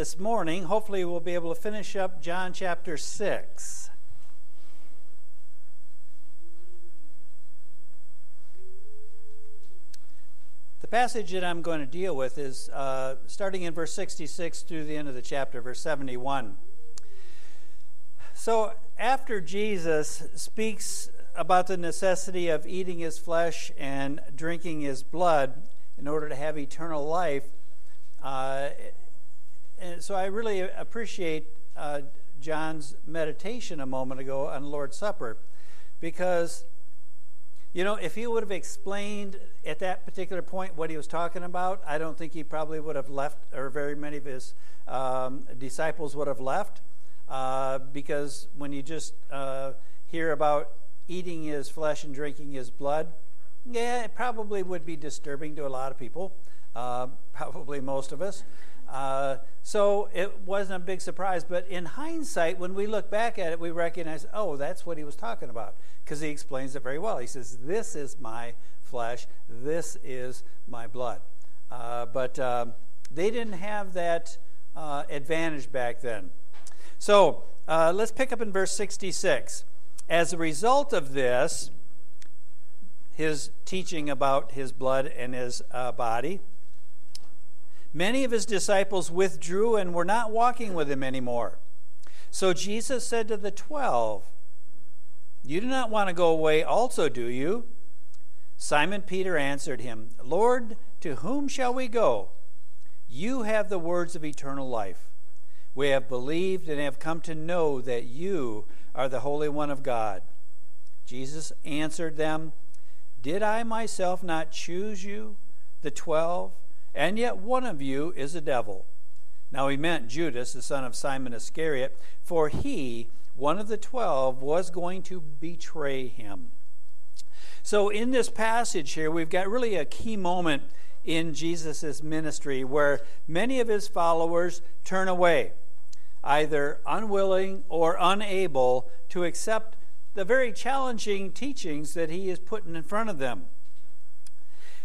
this morning. Hopefully, we'll be able to finish up John chapter 6. The passage that I'm going to deal with is uh, starting in verse 66 through the end of the chapter, verse 71. So, after Jesus speaks about the necessity of eating his flesh and drinking his blood in order to have eternal life, uh, so I really appreciate uh, John's meditation a moment ago on the Lord's Supper because, you know, if he would have explained at that particular point what he was talking about, I don't think he probably would have left, or very many of his um, disciples would have left. Uh, because when you just uh, hear about eating his flesh and drinking his blood, yeah, it probably would be disturbing to a lot of people, uh, probably most of us. Uh, so it wasn't a big surprise. But in hindsight, when we look back at it, we recognize, oh, that's what he was talking about, because he explains it very well. He says, This is my flesh, this is my blood. Uh, but um, they didn't have that uh, advantage back then. So uh, let's pick up in verse 66. As a result of this, his teaching about his blood and his uh, body, Many of his disciples withdrew and were not walking with him anymore. So Jesus said to the twelve, You do not want to go away also, do you? Simon Peter answered him, Lord, to whom shall we go? You have the words of eternal life. We have believed and have come to know that you are the Holy One of God. Jesus answered them, Did I myself not choose you, the twelve? And yet one of you is a devil. Now he meant Judas, the son of Simon Iscariot, for he, one of the twelve, was going to betray him. So in this passage here, we've got really a key moment in Jesus' ministry where many of his followers turn away, either unwilling or unable to accept the very challenging teachings that he is putting in front of them.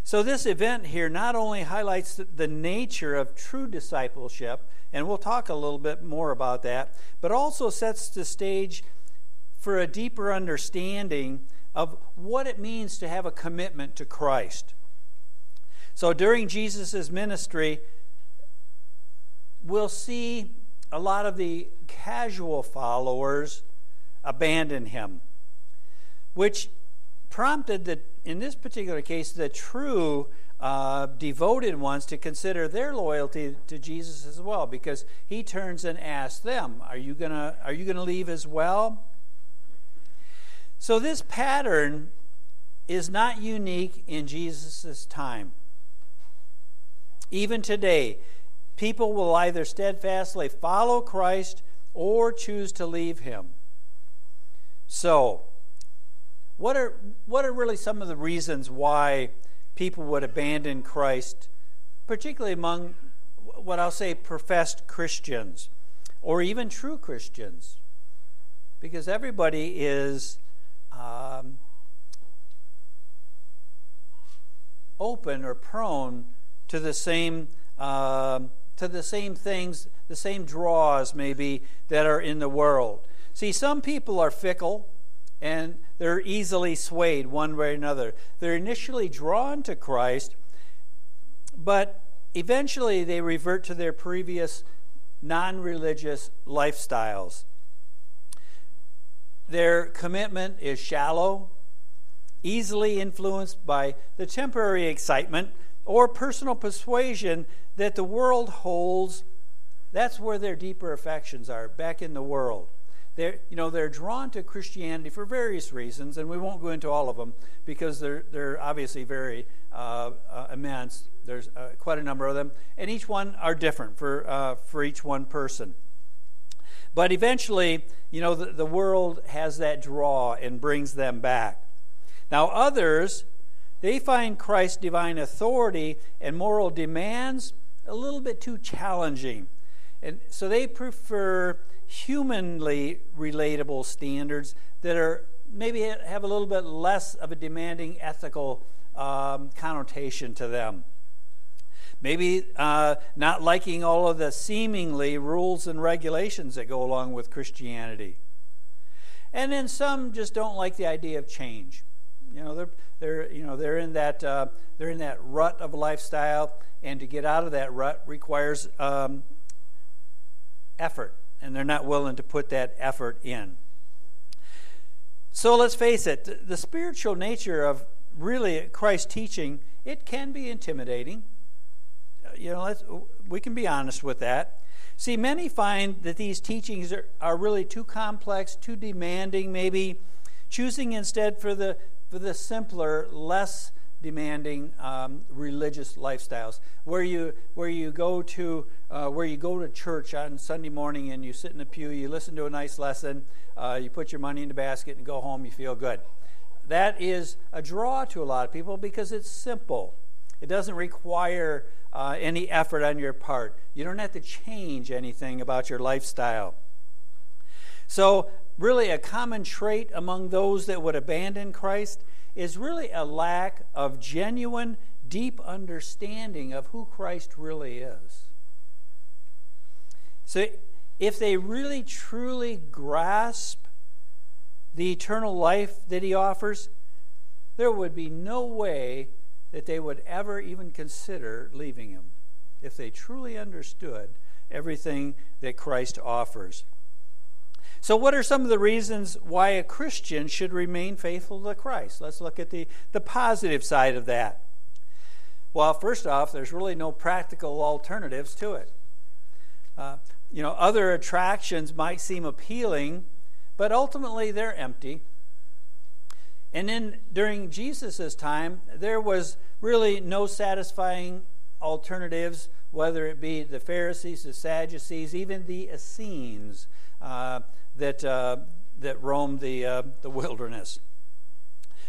So, this event here not only highlights the nature of true discipleship, and we'll talk a little bit more about that, but also sets the stage for a deeper understanding of what it means to have a commitment to Christ. So, during Jesus' ministry, we'll see a lot of the casual followers abandon him, which prompted the, in this particular case, the true uh, devoted ones to consider their loyalty to Jesus as well, because he turns and asks them, "Are you gonna Are you gonna leave as well?" So this pattern is not unique in Jesus' time. Even today, people will either steadfastly follow Christ or choose to leave him. So, what are, what are really some of the reasons why people would abandon Christ, particularly among what I'll say professed Christians or even true Christians? Because everybody is um, open or prone to the same. Uh, to the same things, the same draws maybe that are in the world. See, some people are fickle and they're easily swayed one way or another. They're initially drawn to Christ, but eventually they revert to their previous non religious lifestyles. Their commitment is shallow, easily influenced by the temporary excitement or personal persuasion that the world holds. That's where their deeper affections are, back in the world they're, you know, they're drawn to Christianity for various reasons, and we won't go into all of them because they're, they're obviously very uh, uh, immense. There's uh, quite a number of them, and each one are different for, uh, for each one person. But eventually, you know, the, the world has that draw and brings them back. Now, others, they find Christ's divine authority and moral demands a little bit too challenging. And so they prefer humanly relatable standards that are maybe have a little bit less of a demanding ethical um, connotation to them. Maybe uh, not liking all of the seemingly rules and regulations that go along with Christianity. And then some just don't like the idea of change. You know, they're, they're, you know, they're, in that, uh, they're in that rut of lifestyle, and to get out of that rut requires um, effort, and they're not willing to put that effort in. So let's face it, the spiritual nature of really Christ's teaching, it can be intimidating. Uh, you know, we can be honest with that. See, many find that these teachings are, are really too complex, too demanding, maybe choosing instead for the, for the simpler, less demanding um, religious lifestyles, where you where you go to uh, where you go to church on Sunday morning and you sit in the pew, you listen to a nice lesson, uh, you put your money in the basket and go home, you feel good. That is a draw to a lot of people because it's simple. It doesn't require uh, any effort on your part. You don't have to change anything about your lifestyle. So, really, a common trait among those that would abandon Christ is really a lack of genuine, deep understanding of who Christ really is. So, if they really truly grasp the eternal life that he offers, there would be no way that they would ever even consider leaving him if they truly understood everything that Christ offers. So, what are some of the reasons why a Christian should remain faithful to Christ? Let's look at the, the positive side of that. Well, first off, there's really no practical alternatives to it. Uh, you know, other attractions might seem appealing, but ultimately they're empty. And then during Jesus' time, there was really no satisfying alternatives, whether it be the Pharisees, the Sadducees, even the Essenes. Uh, that, uh, that roamed the, uh, the wilderness.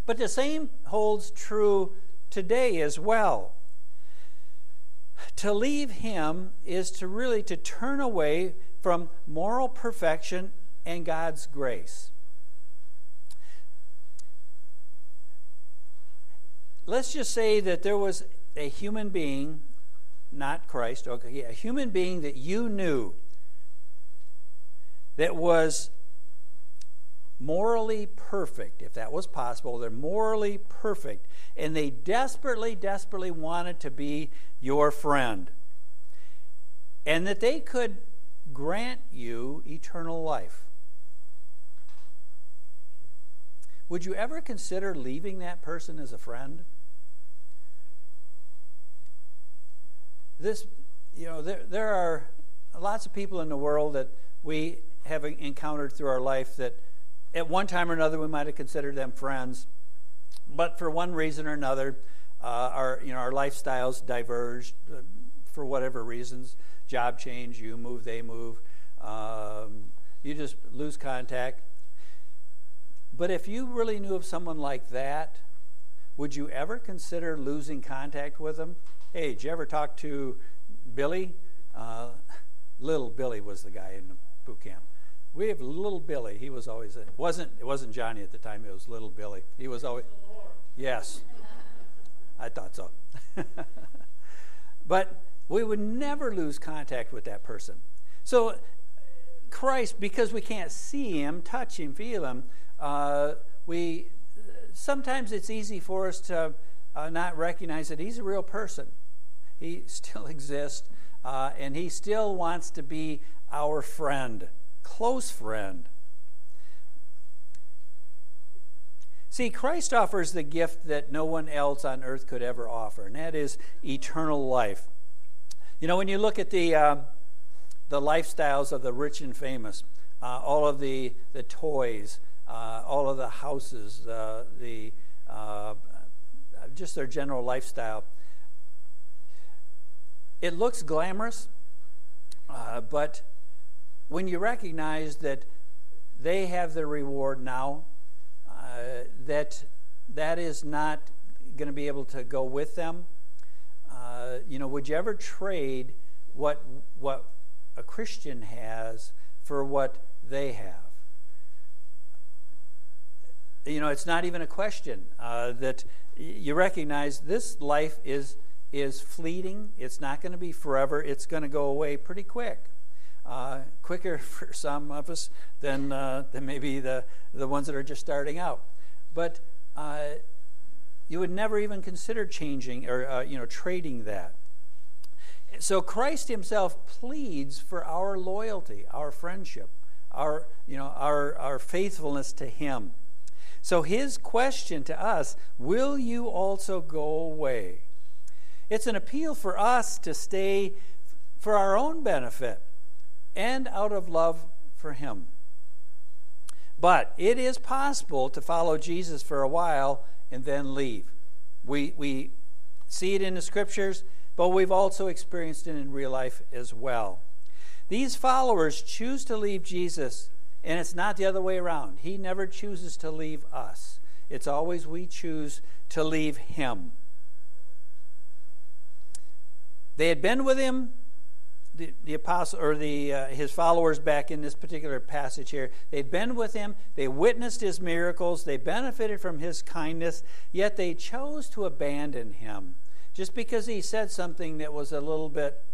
But the same holds true today as well. To leave him is to really to turn away from moral perfection and God's grace. Let's just say that there was a human being, not Christ, okay, a human being that you knew that was morally perfect, if that was possible. They're morally perfect. And they desperately, desperately wanted to be your friend. And that they could grant you eternal life. Would you ever consider leaving that person as a friend? This, you know, there, there are lots of people in the world that we have encountered through our life that at one time or another we might have considered them friends, but for one reason or another, uh, our you know our lifestyles diverged uh, for whatever reasons. Job change, you move, they move. Um, you just lose contact. But if you really knew of someone like that, would you ever consider losing contact with them? Hey, did you ever talk to Billy? Uh, little Billy was the guy in the boot camp. We have little Billy. He was always it wasn't it wasn't Johnny at the time. It was little Billy. He was always yes. I thought so. but we would never lose contact with that person. So Christ, because we can't see him, touch him, feel him, uh, we sometimes it's easy for us to uh, not recognize that he's a real person. He still exists, uh, and he still wants to be our friend close friend. See, Christ offers the gift that no one else on earth could ever offer, and that is eternal life. You know, when you look at the, uh, the lifestyles of the rich and famous, uh, all of the, the toys, uh, all of the houses, uh, the, uh, just their general lifestyle, it looks glamorous, uh, but when you recognize that they have their reward now, uh, that that is not going to be able to go with them, uh, you know, would you ever trade what what a Christian has for what they have? You know, it's not even a question uh, that you recognize this life is is fleeting. It's not going to be forever. It's going to go away pretty quick. Uh, quicker for some of us than, uh, than maybe the, the ones that are just starting out. But uh, you would never even consider changing or uh, you know trading that. So Christ Himself pleads for our loyalty, our friendship, our you know our our faithfulness to Him. So His question to us: Will you also go away? It's an appeal for us to stay for our own benefit and out of love for Him. But it is possible to follow Jesus for a while and then leave. We, we see it in the scriptures, but we've also experienced it in real life as well. These followers choose to leave Jesus, and it's not the other way around. He never chooses to leave us, it's always we choose to leave Him. They had been with Him the, the apostle or the uh, his followers back in this particular passage here. They'd been with him they witnessed his miracles they benefited from his kindness yet they chose to abandon him just because he said something that was a little bit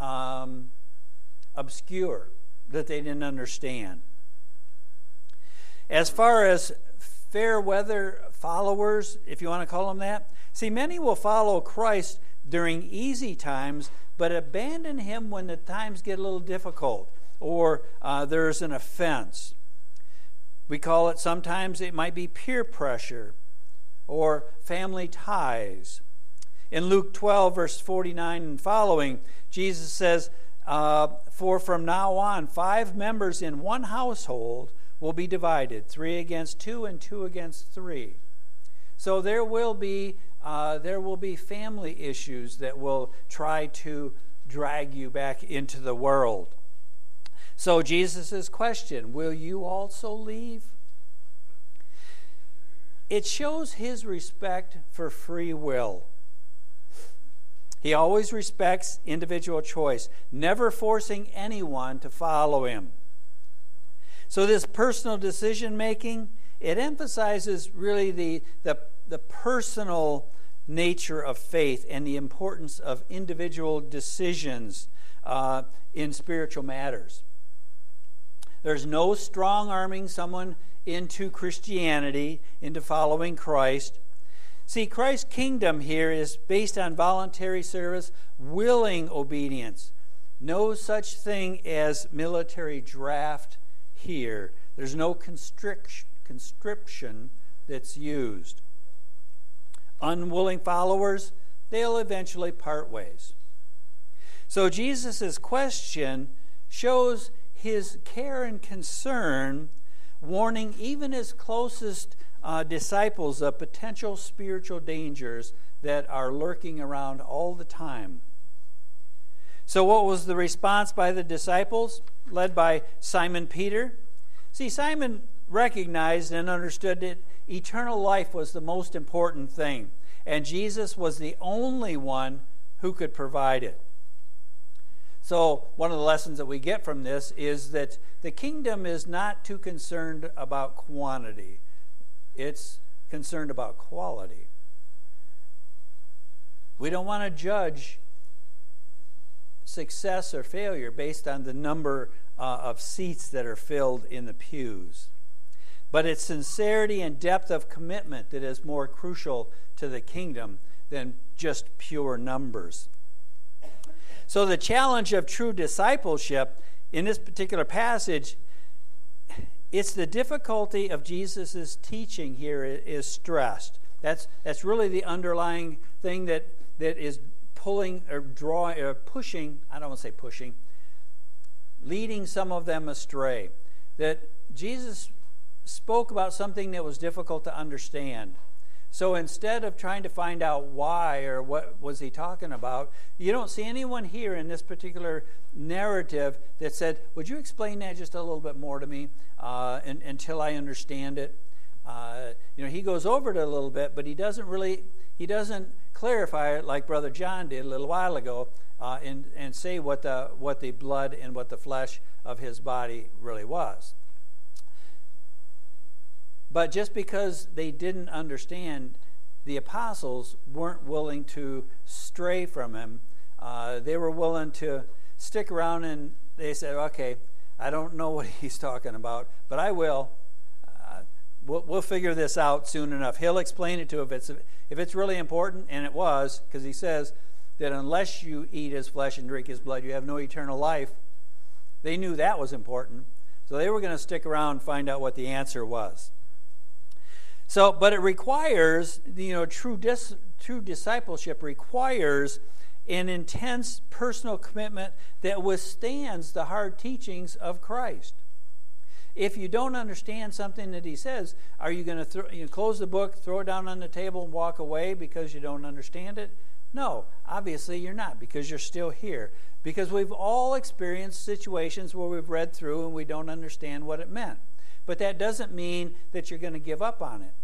um, obscure that they didn't understand. As far as fair weather followers if you want to call them that see many will follow christ during easy times but abandon him when the times get a little difficult or uh, there's an offense. We call it sometimes it might be peer pressure or family ties. In Luke 12, verse 49 and following, Jesus says, uh, For from now on, five members in one household will be divided three against two and two against three. So there will be uh, there will be family issues that will try to drag you back into the world. So, Jesus' question Will you also leave? It shows his respect for free will. He always respects individual choice, never forcing anyone to follow him. So, this personal decision making, it emphasizes really the, the, the personal nature of faith and the importance of individual decisions uh, in spiritual matters. There's no strong arming someone into Christianity, into following Christ. See, Christ's kingdom here is based on voluntary service, willing obedience. No such thing as military draft here. There's no constriction that's used unwilling followers, they'll eventually part ways. So Jesus' question shows his care and concern, warning even his closest uh, disciples of potential spiritual dangers that are lurking around all the time. So, what was the response by the disciples, led by Simon Peter? See, Simon recognized and understood that eternal life was the most important thing, and Jesus was the only one who could provide it. So, one of the lessons that we get from this is that the kingdom is not too concerned about quantity, it's concerned about quality. We don't want to judge success or failure based on the number uh, of seats that are filled in the pews but it's sincerity and depth of commitment that is more crucial to the kingdom than just pure numbers. So, the challenge of true discipleship in this particular passage, it's the difficulty of Jesus' teaching here is stressed. That's, that's really the underlying thing that, that is pulling or drawing or pushing, I don't want to say pushing, leading some of them astray. That Jesus spoke about something that was difficult to understand. So instead of trying to find out why or what was he talking about, you don't see anyone here in this particular narrative that said, "Would you explain that just a little bit more to me uh, and, until I understand it?" Uh, you know, he goes over it a little bit, but he doesn't really he doesn't clarify it like Brother John did a little while ago, uh, and and say what the what the blood and what the flesh of his body really was. But just because they didn't understand, the apostles weren't willing to stray from him. Uh, they were willing to stick around and they said, okay, I don't know what he's talking about, but I will. Uh, we'll, we'll, figure this out soon enough. He'll explain it to if it's if it's really important, and it was, because he says that unless you eat his flesh and drink his blood, you have no eternal life. They knew that was important, so they were going to stick around and find out what the answer was. So, but it requires, you know, true, dis, true discipleship requires an intense personal commitment that withstands the hard teachings of Christ. If you don't understand something that he says, are you going to throw, you know, close the book, throw it down on the table, and walk away because you don't understand it? No, obviously you're not because you're still here. Because we've all experienced situations where we've read through and we don't understand what it meant. But that doesn't mean that you're going to give up on it.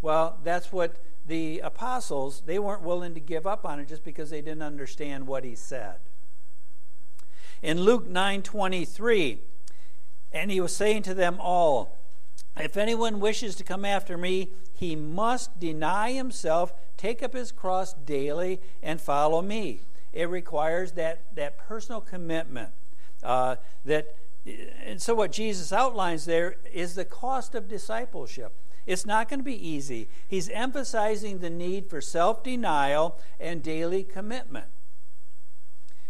Well, that's what the apostles, they weren't willing to give up on it just because they didn't understand what he said. In Luke 9:23, and he was saying to them all, if anyone wishes to come after me, he must deny himself, take up his cross daily, and follow me. It requires that, that personal commitment. Uh, that, and so, what Jesus outlines there is the cost of discipleship. It's not going to be easy. He's emphasizing the need for self denial and daily commitment.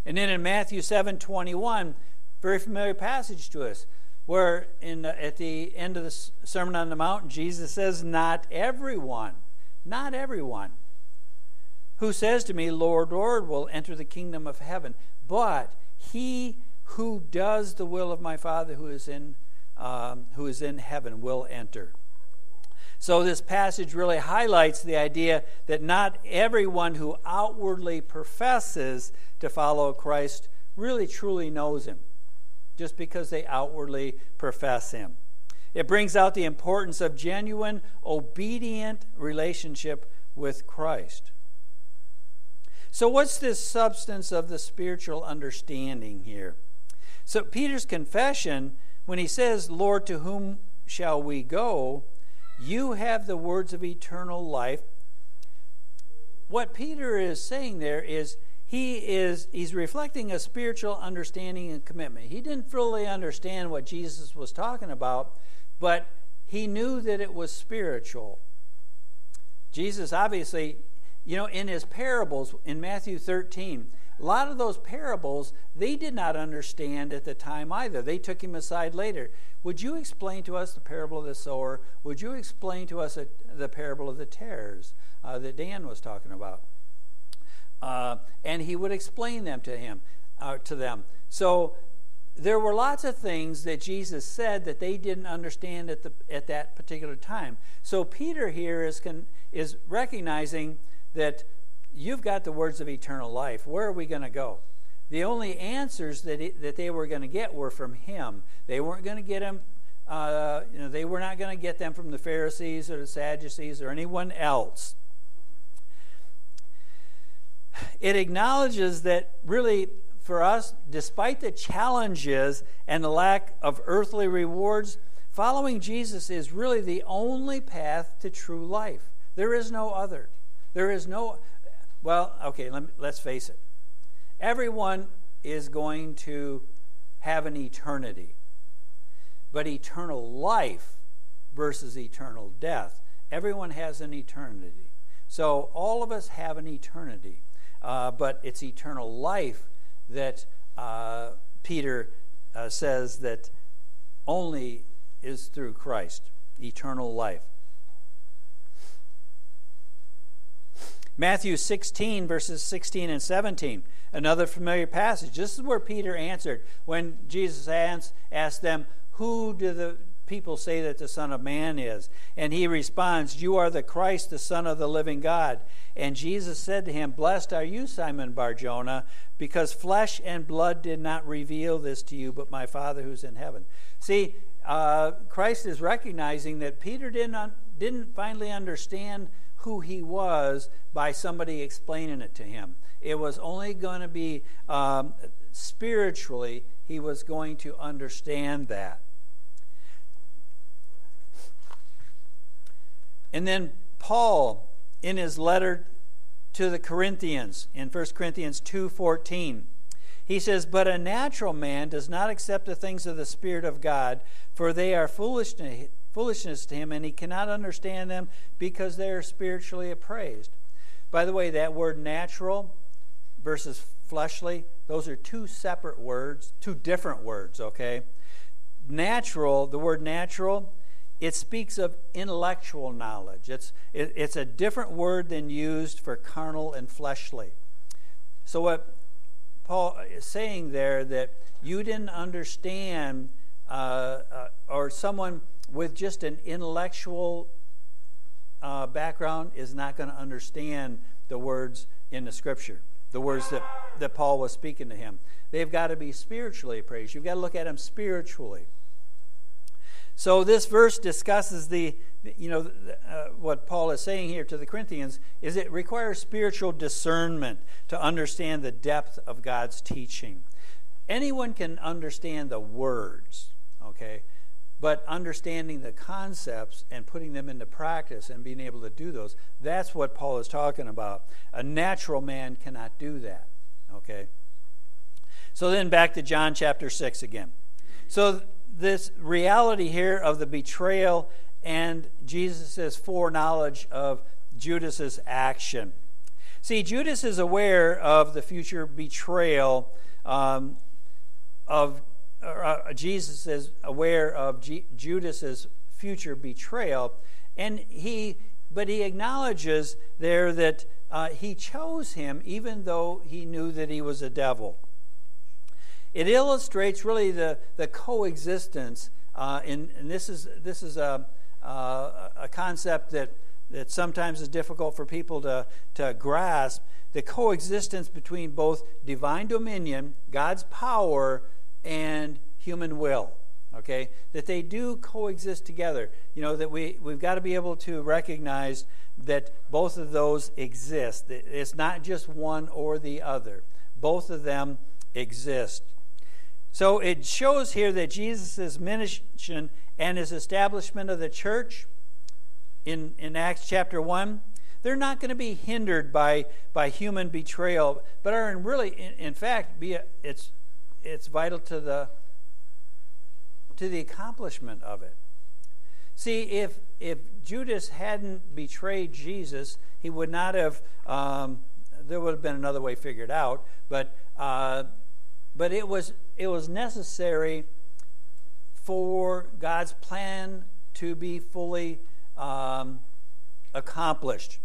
And then in Matthew 7 21, very familiar passage to us, where in the, at the end of the Sermon on the Mount, Jesus says, Not everyone, not everyone who says to me, Lord, Lord, will enter the kingdom of heaven, but he who does the will of my Father who is in, um, who is in heaven will enter. So, this passage really highlights the idea that not everyone who outwardly professes to follow Christ really truly knows him, just because they outwardly profess him. It brings out the importance of genuine, obedient relationship with Christ. So, what's this substance of the spiritual understanding here? So, Peter's confession, when he says, Lord, to whom shall we go? You have the words of eternal life. What Peter is saying there is he is he's reflecting a spiritual understanding and commitment. He didn't fully understand what Jesus was talking about, but he knew that it was spiritual. Jesus obviously, you know, in his parables in Matthew 13, a lot of those parables they did not understand at the time either. They took him aside later. Would you explain to us the parable of the sower? Would you explain to us a, the parable of the tares uh, that Dan was talking about? Uh, and he would explain them to him, uh, to them. So there were lots of things that Jesus said that they didn't understand at the at that particular time. So Peter here is con, is recognizing that you've got the words of eternal life. Where are we going to go? The only answers that, it, that they were going to get were from him. They weren't going to get them, uh, you know, they were not going to get them from the Pharisees or the Sadducees or anyone else. It acknowledges that really for us, despite the challenges and the lack of earthly rewards, following Jesus is really the only path to true life. There is no other. There is no, well, okay, let us face it. Everyone is going to have an eternity. But eternal life versus eternal death, everyone has an eternity. So all of us have an eternity. Uh, but it's eternal life that uh, Peter uh, says that only is through Christ, eternal life. Matthew 16, verses 16 and 17, another familiar passage. This is where Peter answered when Jesus asked them, Who do the people say that the Son of Man is? And he responds, You are the Christ, the Son of the living God. And Jesus said to him, Blessed are you, Simon Barjona, because flesh and blood did not reveal this to you, but my Father who's in heaven. See, uh, Christ is recognizing that Peter didn't, un- didn't finally understand who he was by somebody explaining it to him. It was only going to be um, spiritually, he was going to understand that. And then Paul in his letter to the Corinthians in 1 Corinthians 2:14. He says, "But a natural man does not accept the things of the spirit of God, for they are foolishness foolishness to him and he cannot understand them because they are spiritually appraised." By the way, that word natural versus fleshly, those are two separate words, two different words, okay? Natural, the word natural, it speaks of intellectual knowledge. It's, it, it's a different word than used for carnal and fleshly. So, what Paul is saying there that you didn't understand, uh, uh, or someone with just an intellectual uh, background is not going to understand the words in the scripture, the words that, that Paul was speaking to him. They've got to be spiritually appraised. You've got to look at them spiritually. So this verse discusses the, you know, uh, what Paul is saying here to the Corinthians is it requires spiritual discernment to understand the depth of God's teaching. Anyone can understand the words, okay? But understanding the concepts and putting them into practice and being able to do those, that's what Paul is talking about. A natural man cannot do that. Okay? So then back to John chapter 6 again. So this reality here of the betrayal and Jesus' foreknowledge of Judas's action. See, Judas is aware of the future betrayal um, of uh, Jesus is aware of G- Judas's future betrayal, and he, but he acknowledges there that uh, he chose him even though he knew that he was a devil. It illustrates really the, the coexistence, uh, in, and this is, this is a, uh, a concept that, that sometimes is difficult for people to, to grasp the coexistence between both divine dominion, God's power, and human will okay? That they do coexist together. You know that we we've got to be able to recognize that both of those exist. It's not just one or the other. Both of them exist. So it shows here that jesus' mission and his establishment of the church in, in acts chapter 1 they're not going to be hindered by, by human betrayal but are in really in, in fact be a, it's it's vital to the to the accomplishment of it. See, if if Judas hadn't betrayed Jesus, he would not have. Um, there would have been another way figured out, but uh, but it was it was necessary for God's plan to be fully um, accomplished.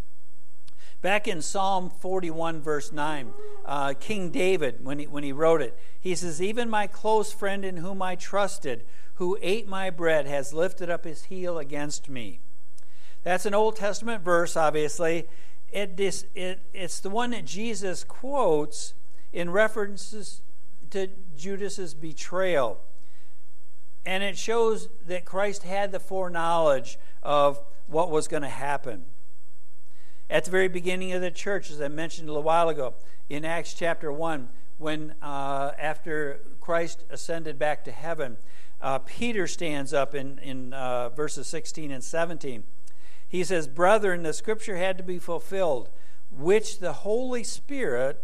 Back in Psalm 41, verse 9, uh, King David, when he, when he wrote it, he says, Even my close friend in whom I trusted, who ate my bread, has lifted up his heel against me. That's an Old Testament verse, obviously. It, it, it's the one that Jesus quotes in references to Judas's betrayal. And it shows that Christ had the foreknowledge of what was going to happen. At the very beginning of the church, as I mentioned a little while ago, in Acts chapter 1, when uh, after Christ ascended back to heaven, uh, Peter stands up in, in uh, verses 16 and 17. He says, Brethren, the scripture had to be fulfilled, which the Holy Spirit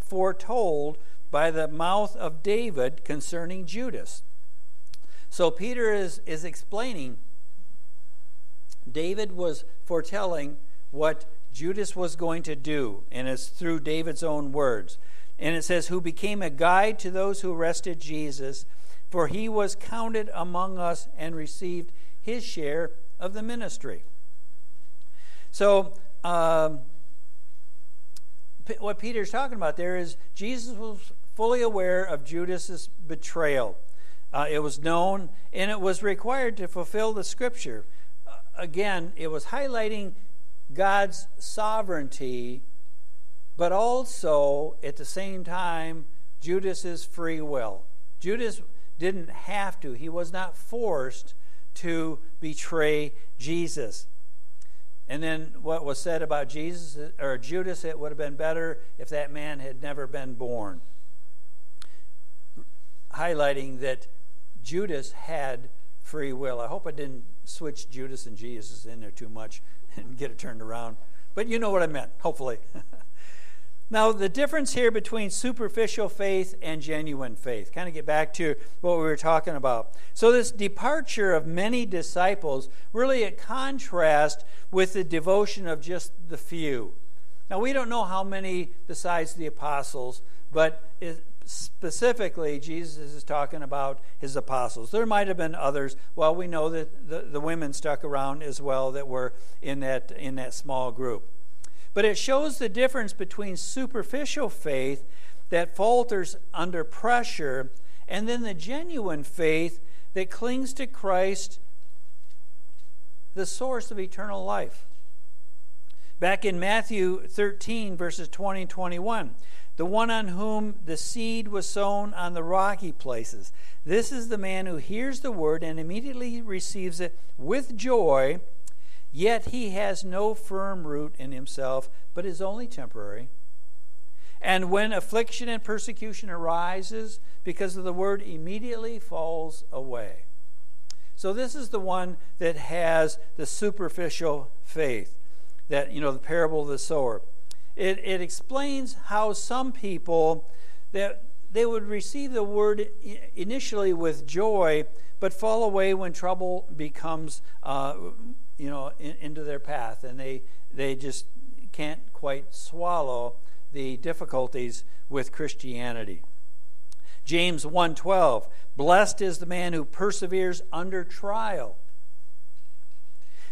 foretold by the mouth of David concerning Judas. So Peter is, is explaining David was foretelling what Judas was going to do, and it's through David's own words. And it says, Who became a guide to those who arrested Jesus, for he was counted among us and received his share of the ministry. So, um, what Peter's talking about there is Jesus was fully aware of Judas's betrayal. Uh, it was known and it was required to fulfill the scripture. Uh, again, it was highlighting God's sovereignty, but also at the same time, Judas's free will. Judas didn't have to, he was not forced to betray Jesus. And then what was said about Jesus or Judas, it would have been better if that man had never been born. Highlighting that Judas had free will. I hope I didn't switch Judas and Jesus in there too much and get it turned around. But you know what I meant, hopefully. now, the difference here between superficial faith and genuine faith, kind of get back to what we were talking about. So, this departure of many disciples really a contrast with the devotion of just the few. Now, we don't know how many besides the apostles, but specifically, Jesus is talking about his apostles. There might have been others. Well, we know that the, the women stuck around as well that were in that, in that small group. But it shows the difference between superficial faith that falters under pressure and then the genuine faith that clings to Christ, the source of eternal life. Back in Matthew 13, verses 20 and 21, the one on whom the seed was sown on the rocky places. This is the man who hears the word and immediately receives it with joy, yet he has no firm root in himself, but is only temporary. And when affliction and persecution arises because of the word, immediately falls away. So, this is the one that has the superficial faith, that, you know, the parable of the sower it, it explains how some people that they would receive the word initially with joy, but fall away when trouble becomes, uh, you know, in, into their path, and they they just can't quite swallow the difficulties with Christianity. James 1:12 Blessed is the man who perseveres under trial.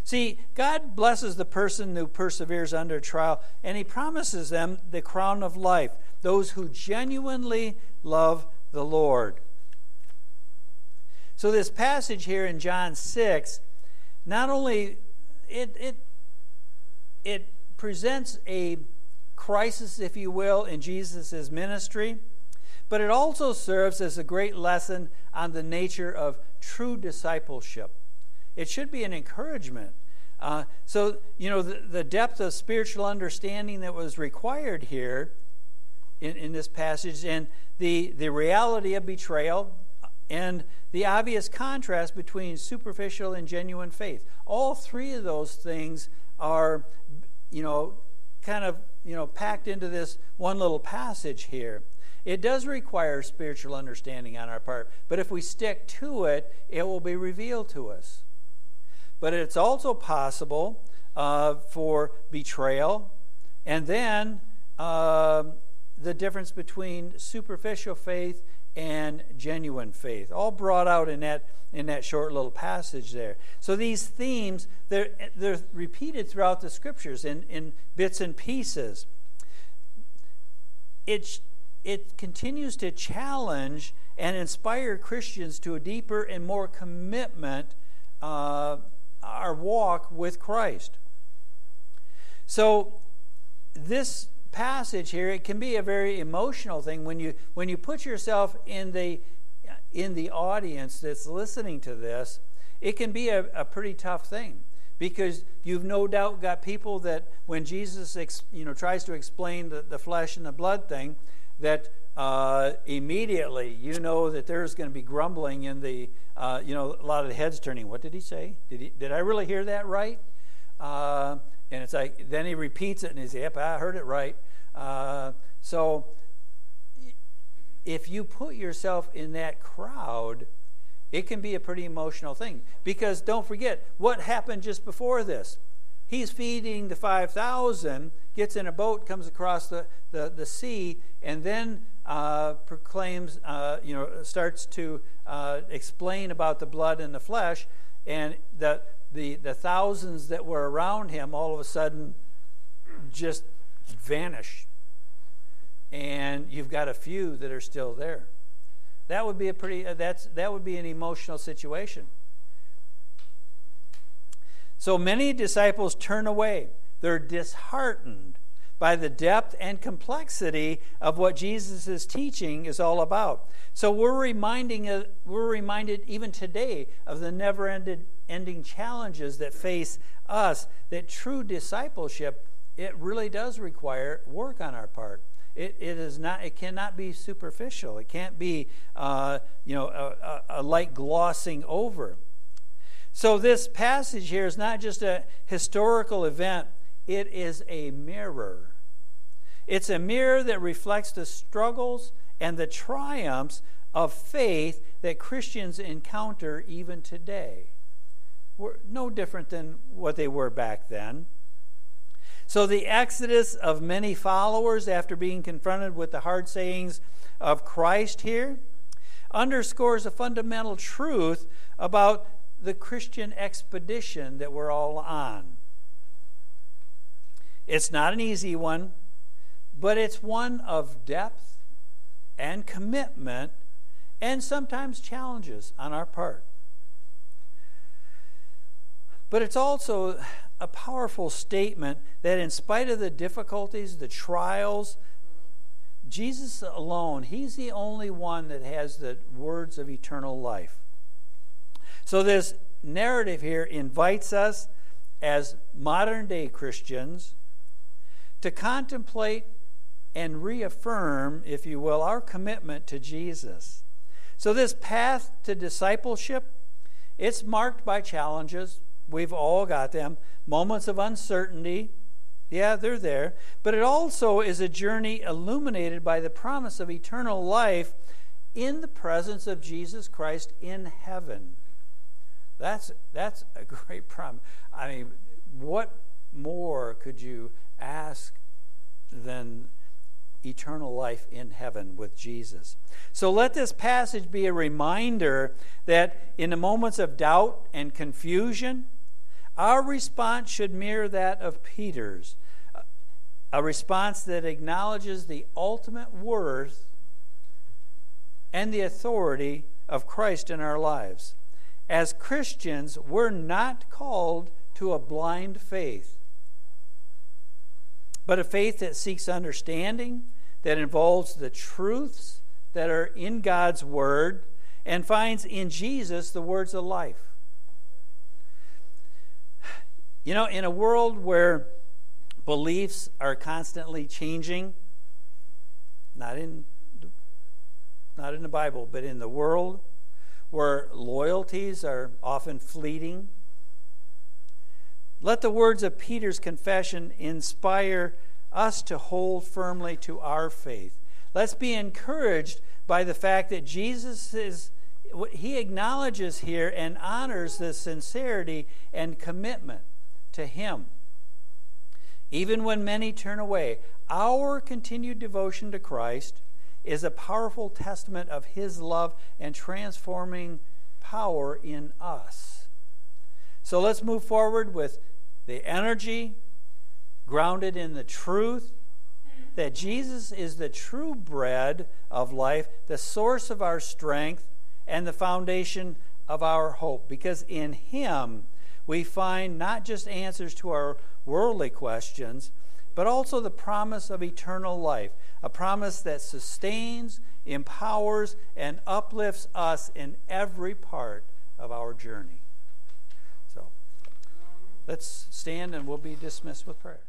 See, God blesses the person who perseveres under trial, and He promises them the crown of life, those who genuinely love the Lord. So this passage here in John 6, not only it it it presents a crisis, if you will, in Jesus' ministry, but it also serves as a great lesson on the nature of true discipleship. It should be an encouragement. Uh, so, you know, the, the, depth of spiritual understanding that was required here in, in this passage and the, the reality of betrayal and the obvious contrast between superficial and genuine faith. All three of those things are, you know, kind of, you know, packed into this one little passage here. It does require spiritual understanding on our part, but if we stick to it, it will be revealed to us. But it's also possible uh, for betrayal and then uh, the difference between superficial faith and genuine faith, all brought out in that in that short little passage there. So these themes they're they're repeated throughout the scriptures in, in bits and pieces. It it continues to challenge and inspire Christians to a deeper and more commitment uh, our walk with Christ. So this passage here it can be a very emotional thing when you when you put yourself in the in the audience that's listening to this it can be a, a pretty tough thing because you've no doubt got people that when jesus ex, you know tries to explain the, the flesh and the blood thing that uh, immediately you know that there's going to be grumbling in the, uh, you know, a lot of the heads turning. What did he say? Did, he, did I really hear that right? Uh, and it's like, then he repeats it and he's, yep, I heard it right. Uh, so if you put yourself in that crowd, it can be a pretty emotional thing. Because don't forget, what happened just before this? He's feeding the 5,000, gets in a boat, comes across the, the, the sea, and then uh, proclaims, uh, you know, starts to uh, explain about the blood and the flesh, and the, the, the thousands that were around him all of a sudden just vanish. And you've got a few that are still there. That would be a pretty, uh, that's, that would be an emotional situation. So many disciples turn away. They're disheartened by the depth and complexity of what Jesus' teaching is all about. So we're reminding we're reminded even today of the never-ending challenges that face us. That true discipleship it really does require work on our part. It, it is not. It cannot be superficial. It can't be uh, you know a, a, a light glossing over. So, this passage here is not just a historical event, it is a mirror. It's a mirror that reflects the struggles and the triumphs of faith that Christians encounter even today. We're no different than what they were back then. So, the exodus of many followers after being confronted with the hard sayings of Christ here underscores a fundamental truth about the Christian expedition that we're all on. It's not an easy one, but it's one of depth and commitment and sometimes challenges on our part. But it's also a powerful statement that, in spite of the difficulties, the trials, Jesus alone, He's the only one that has the words of eternal life. So, this narrative here invites us as modern day Christians to contemplate and reaffirm, if you will, our commitment to Jesus. So, this path to discipleship, it's marked by challenges. We've all got them. Moments of uncertainty. Yeah, they're there. But it also is a journey illuminated by the promise of eternal life in the presence of Jesus Christ in heaven. That's, that's a great promise. I mean, what more could you ask than eternal life in heaven with Jesus. So let this passage be a reminder that in the moments of doubt and confusion, our response should mirror that of Peter's a response that acknowledges the ultimate worth and the authority of Christ in our lives. As Christians, we're not called to a blind faith, but a faith that seeks understanding, that involves the truths that are in God's Word, and finds in Jesus the words of life. You know, in a world where beliefs are constantly changing, not in not in the Bible, but in the world where loyalties are often fleeting. Let the words of Peter's confession inspire us to hold firmly to our faith. Let's be encouraged by the fact that Jesus is what he acknowledges here and honors the sincerity and commitment to Him. Even when many turn away, our continued devotion to Christ is a powerful testament of His love and transforming power in us. So let's move forward with the energy grounded in the truth that Jesus is the true bread of life, the source of our strength, and the foundation of our hope. Because in Him, we find not just answers to our worldly questions, but also the promise of eternal life, a promise that sustains, empowers, and uplifts us in every part of our journey. Let's stand and we'll be dismissed with prayer.